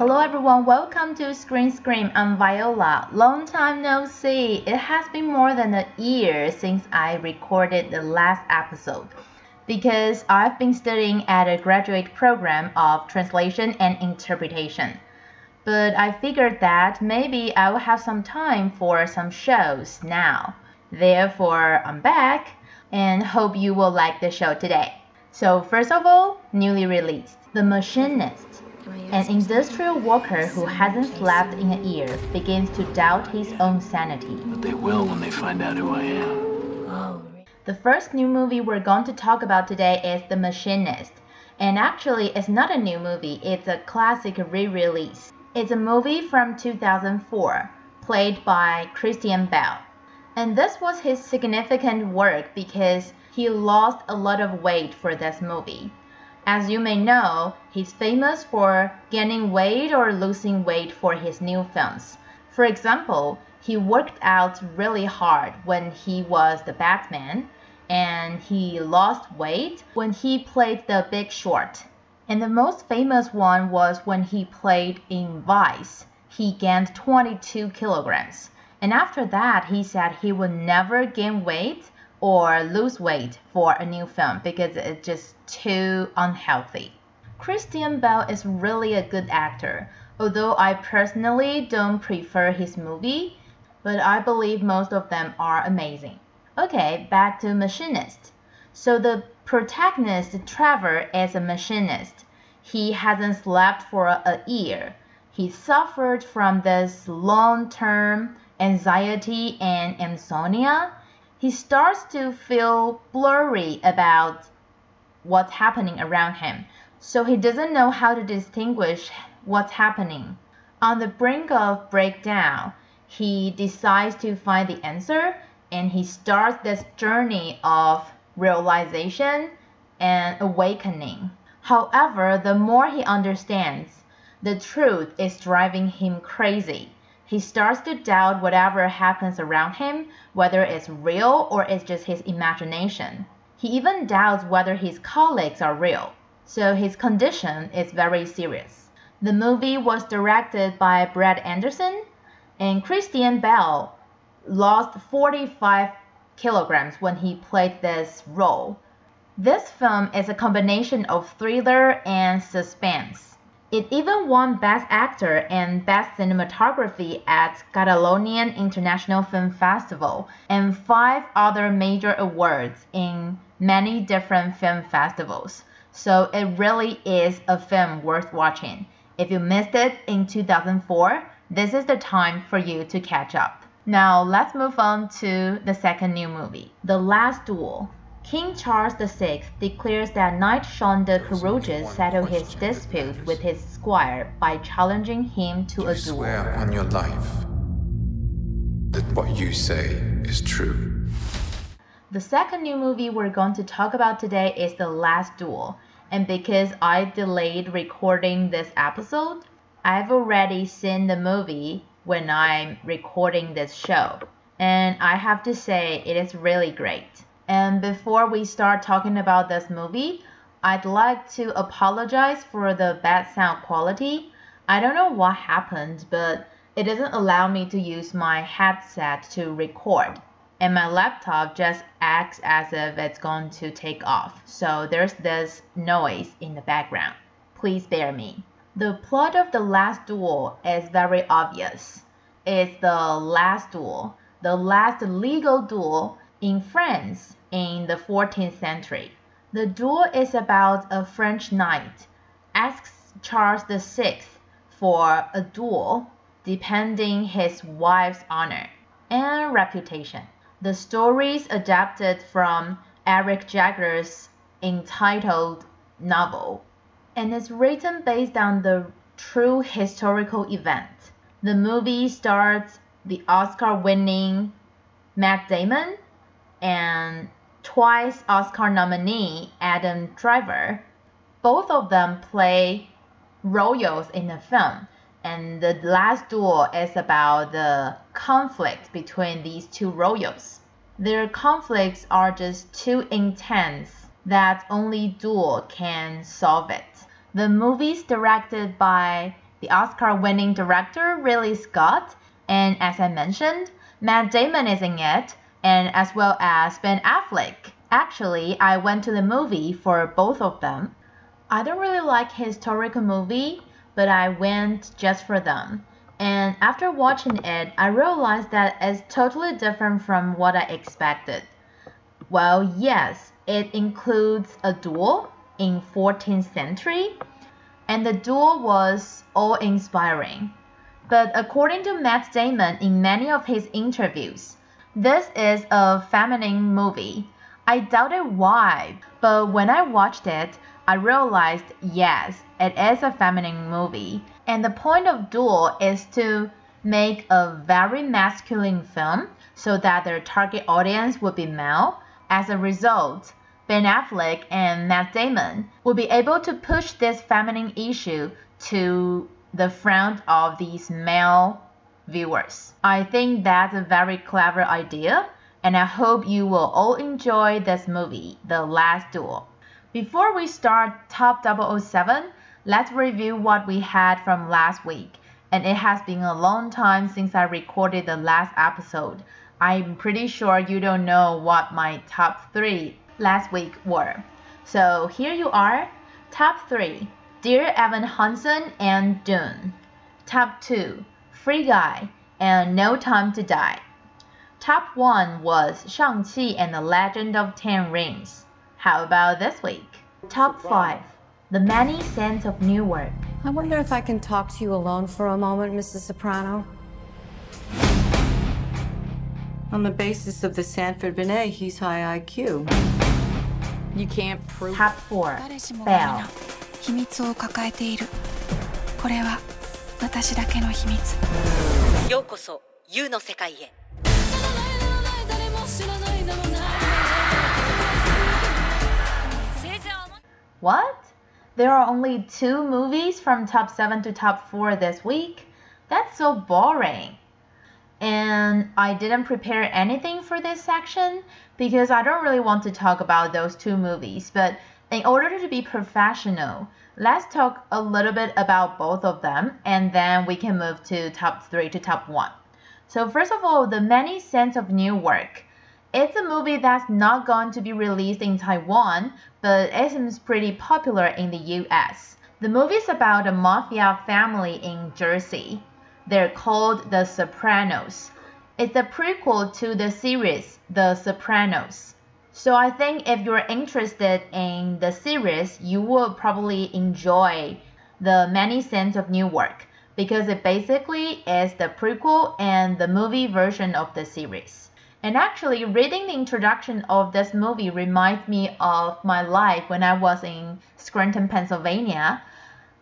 Hello everyone, welcome to Screen Scream. I'm Viola. Long time no see. It has been more than a year since I recorded the last episode because I've been studying at a graduate program of translation and interpretation. But I figured that maybe I will have some time for some shows now. Therefore, I'm back and hope you will like the show today. So, first of all, newly released The Machinist. An industrial worker who hasn't slept in a year begins to doubt his own sanity. But they will when they find out who I am. The first new movie we're going to talk about today is The Machinist. And actually, it's not a new movie, it's a classic re release. It's a movie from 2004, played by Christian Bale. And this was his significant work because he lost a lot of weight for this movie. As you may know, he's famous for gaining weight or losing weight for his new films. For example, he worked out really hard when he was the Batman, and he lost weight when he played the Big Short. And the most famous one was when he played in Vice. He gained 22 kilograms. And after that, he said he would never gain weight or lose weight for a new film because it's just too unhealthy. Christian Bale is really a good actor, although I personally don't prefer his movie, but I believe most of them are amazing. Okay, back to Machinist. So the protagonist Trevor is a machinist. He hasn't slept for a year. He suffered from this long-term anxiety and insomnia he starts to feel blurry about what's happening around him. So he doesn't know how to distinguish what's happening. On the brink of breakdown, he decides to find the answer and he starts this journey of realization and awakening. However, the more he understands, the truth is driving him crazy. He starts to doubt whatever happens around him, whether it's real or it's just his imagination. He even doubts whether his colleagues are real. So his condition is very serious. The movie was directed by Brad Anderson, and Christian Bale lost 45 kilograms when he played this role. This film is a combination of thriller and suspense. It even won Best Actor and Best Cinematography at Catalonian International Film Festival and five other major awards in many different film festivals. So it really is a film worth watching. If you missed it in 2004, this is the time for you to catch up. Now let's move on to the second new movie, The Last Duel. King Charles VI declares that Knight Jean de Carrouges settled his dispute with his squire by challenging him to you a duel. swear on your life that what you say is true. The second new movie we're going to talk about today is The Last Duel. And because I delayed recording this episode, I've already seen the movie when I'm recording this show. And I have to say, it is really great. And before we start talking about this movie, I'd like to apologize for the bad sound quality. I don't know what happened, but it doesn't allow me to use my headset to record. And my laptop just acts as if it's going to take off. So there's this noise in the background. Please bear me. The plot of The Last Duel is very obvious. It's the last duel, the last legal duel in France in the 14th century. The duel is about a French knight asks Charles VI for a duel defending his wife's honor and reputation. The story is adapted from Eric Jager's entitled novel and is written based on the true historical event. The movie stars the Oscar winning Matt Damon and twice Oscar nominee Adam Driver. Both of them play royals in the film, and the last duel is about the conflict between these two royals. Their conflicts are just too intense that only duel can solve it. The movie is directed by the Oscar winning director Ridley Scott, and as I mentioned, Matt Damon is in it, and as well as Ben Affleck. Actually, I went to the movie for both of them. I don't really like historical movie, but I went just for them. And after watching it, I realized that it's totally different from what I expected. Well, yes, it includes a duel in 14th century, and the duel was awe-inspiring. But according to Matt Damon in many of his interviews, this is a feminine movie. I doubted why, but when I watched it, I realized yes, it is a feminine movie. And the point of Duel is to make a very masculine film so that their target audience would be male. As a result, Ben Affleck and Matt Damon will be able to push this feminine issue to the front of these male viewers. I think that's a very clever idea, and I hope you will all enjoy this movie, The Last Duel. Before we start Top 007, let's review what we had from last week. And it has been a long time since I recorded the last episode. I'm pretty sure you don't know what my top 3 last week were. So here you are. Top 3 Dear Evan Hansen and Dune. Top 2 Free Guy, and No Time to Die. Top 1 was Shang-Chi and the Legend of Ten Rings. How about this week? Top 5 The Many sins of New World. I wonder if I can talk to you alone for a moment, Mrs. Soprano. On the basis of the Stanford Binet, he's high IQ. You can't prove. Top 4 Bell. 私だけの秘密ようこそ U の世界へ What? There are only two movies from top 7 to top 4 this week? That's so boring. And I didn't prepare anything for this section because I don't really want to talk about those two movies. But in order to be professional, let's talk a little bit about both of them and then we can move to top 3 to top 1. So, first of all, The Many Saints of Newark. It's a movie that's not going to be released in Taiwan, but it seems pretty popular in the US. The movie is about a mafia family in Jersey. They're called The Sopranos. It's a prequel to the series The Sopranos. So I think if you're interested in the series, you will probably enjoy The Many Saints of Newark because it basically is the prequel and the movie version of the series. And actually, reading the introduction of this movie reminds me of my life when I was in Scranton, Pennsylvania.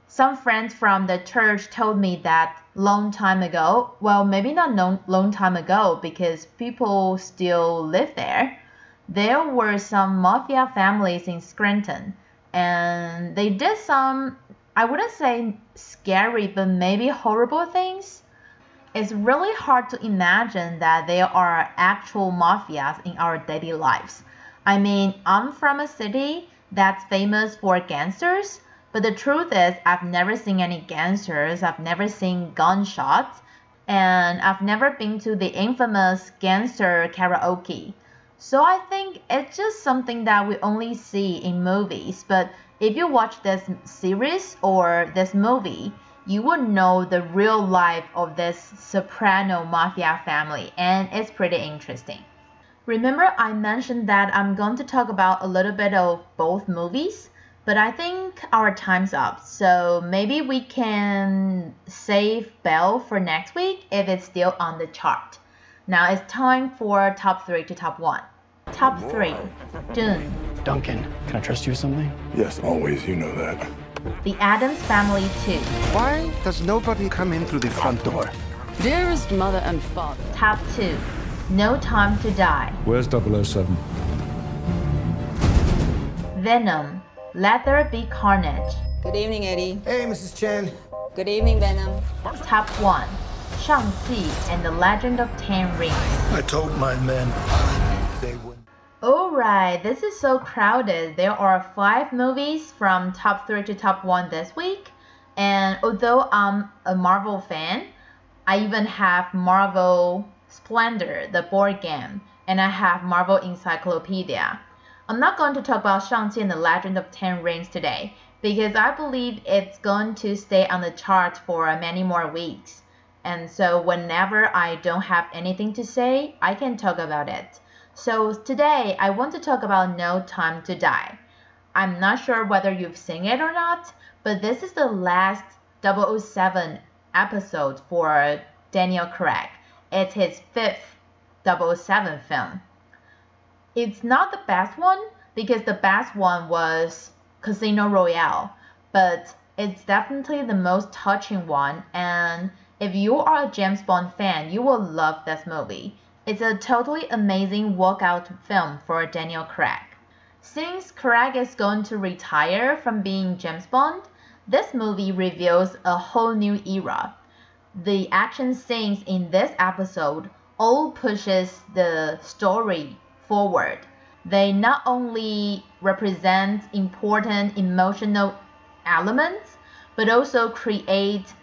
Some friends from the church told me that long time ago, well, maybe not long, long time ago because people still live there, there were some mafia families in Scranton and they did some, I wouldn't say scary, but maybe horrible things it's really hard to imagine that there are actual mafias in our daily lives. I mean, I'm from a city that's famous for gangsters, but the truth is, I've never seen any gangsters, I've never seen gunshots, and I've never been to the infamous gangster karaoke. So I think it's just something that we only see in movies, but if you watch this series or this movie, you would know the real life of this soprano mafia family, and it's pretty interesting. Remember, I mentioned that I'm going to talk about a little bit of both movies, but I think our time's up, so maybe we can save Bell for next week if it's still on the chart. Now it's time for top three to top one. Top three Dune, Duncan, can I trust you with something? Yes, always, you know that. The Addams Family 2, Why does nobody come in through the front door? Dearest mother and father. Top 2 No Time to Die, Where's 007? Venom, Let There Be Carnage. Good evening, Eddie. Hey, Mrs. Chen. Good evening, Venom. Top 1 Shang-Chi and the Legend of Ten Rings. I told my men they would. Alright, this is so crowded. There are 5 movies from top 3 to top 1 this week. And although I'm a Marvel fan, I even have Marvel Splendor, the board game, and I have Marvel Encyclopedia. I'm not going to talk about Shang-Chi and the Legend of Ten Rings today because I believe it's going to stay on the chart for many more weeks. And so whenever I don't have anything to say, I can talk about it. So today I want to talk about No Time to Die. I'm not sure whether you've seen it or not, but this is the last 007 episode for Daniel Craig. It's his fifth 007 film. It's not the best one because the best one was Casino Royale, but it's definitely the most touching one. And if you are a James Bond fan, you will love this movie. It's a totally amazing walkout film for Daniel Craig. Since Craig is going to retire from being James Bond, this movie reveals a whole new era. The action scenes in this episode all pushes the story forward. They not only represent important emotional elements, but also create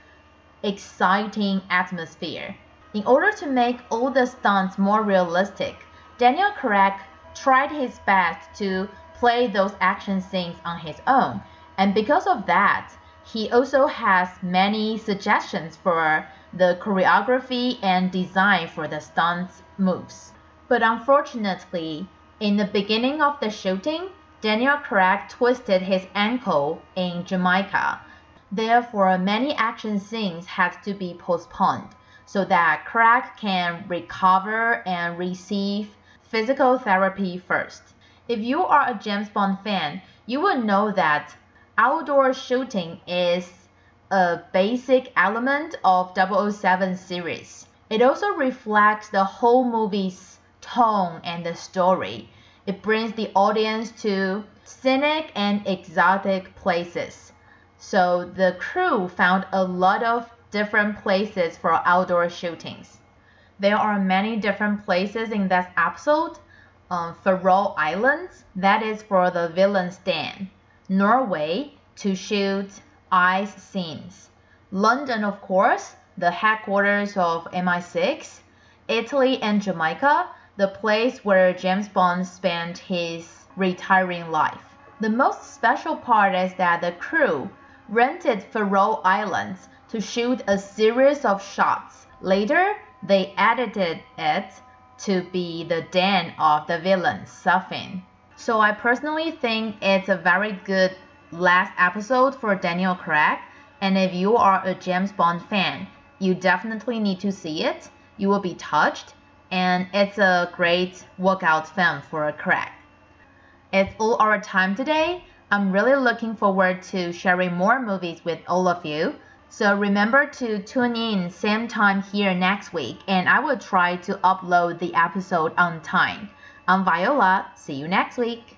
exciting atmosphere. In order to make all the stunts more realistic, Daniel Craig tried his best to play those action scenes on his own. And because of that, he also has many suggestions for the choreography and design for the stunts moves. But unfortunately, in the beginning of the shooting, Daniel Craig twisted his ankle in Jamaica. Therefore, many action scenes had to be postponed so that Craig can recover and receive physical therapy first. If you are a James Bond fan, you will know that outdoor shooting is a basic element of 007 series. It also reflects the whole movie's tone and the story. It brings the audience to scenic and exotic places. So the crew found a lot of different places for outdoor shootings. There are many different places in this episode. Um, Faroe Islands, that is for the villain's den. Norway, to shoot ice scenes. London, of course, the headquarters of MI6. Italy and Jamaica, the place where James Bond spent his retiring life. The most special part is that the crew rented Faroe Islands to shoot a series of shots. Later, they edited it to be the den of the villain, Safin. So I personally think it's a very good last episode for Daniel Craig. And if you are a James Bond fan, you definitely need to see it. You will be touched, and it's a great workout film for a Craig. It's all our time today. I'm really looking forward to sharing more movies with all of you. So remember to tune in same time here next week, and I will try to upload the episode on time. I'm Viola. See you next week.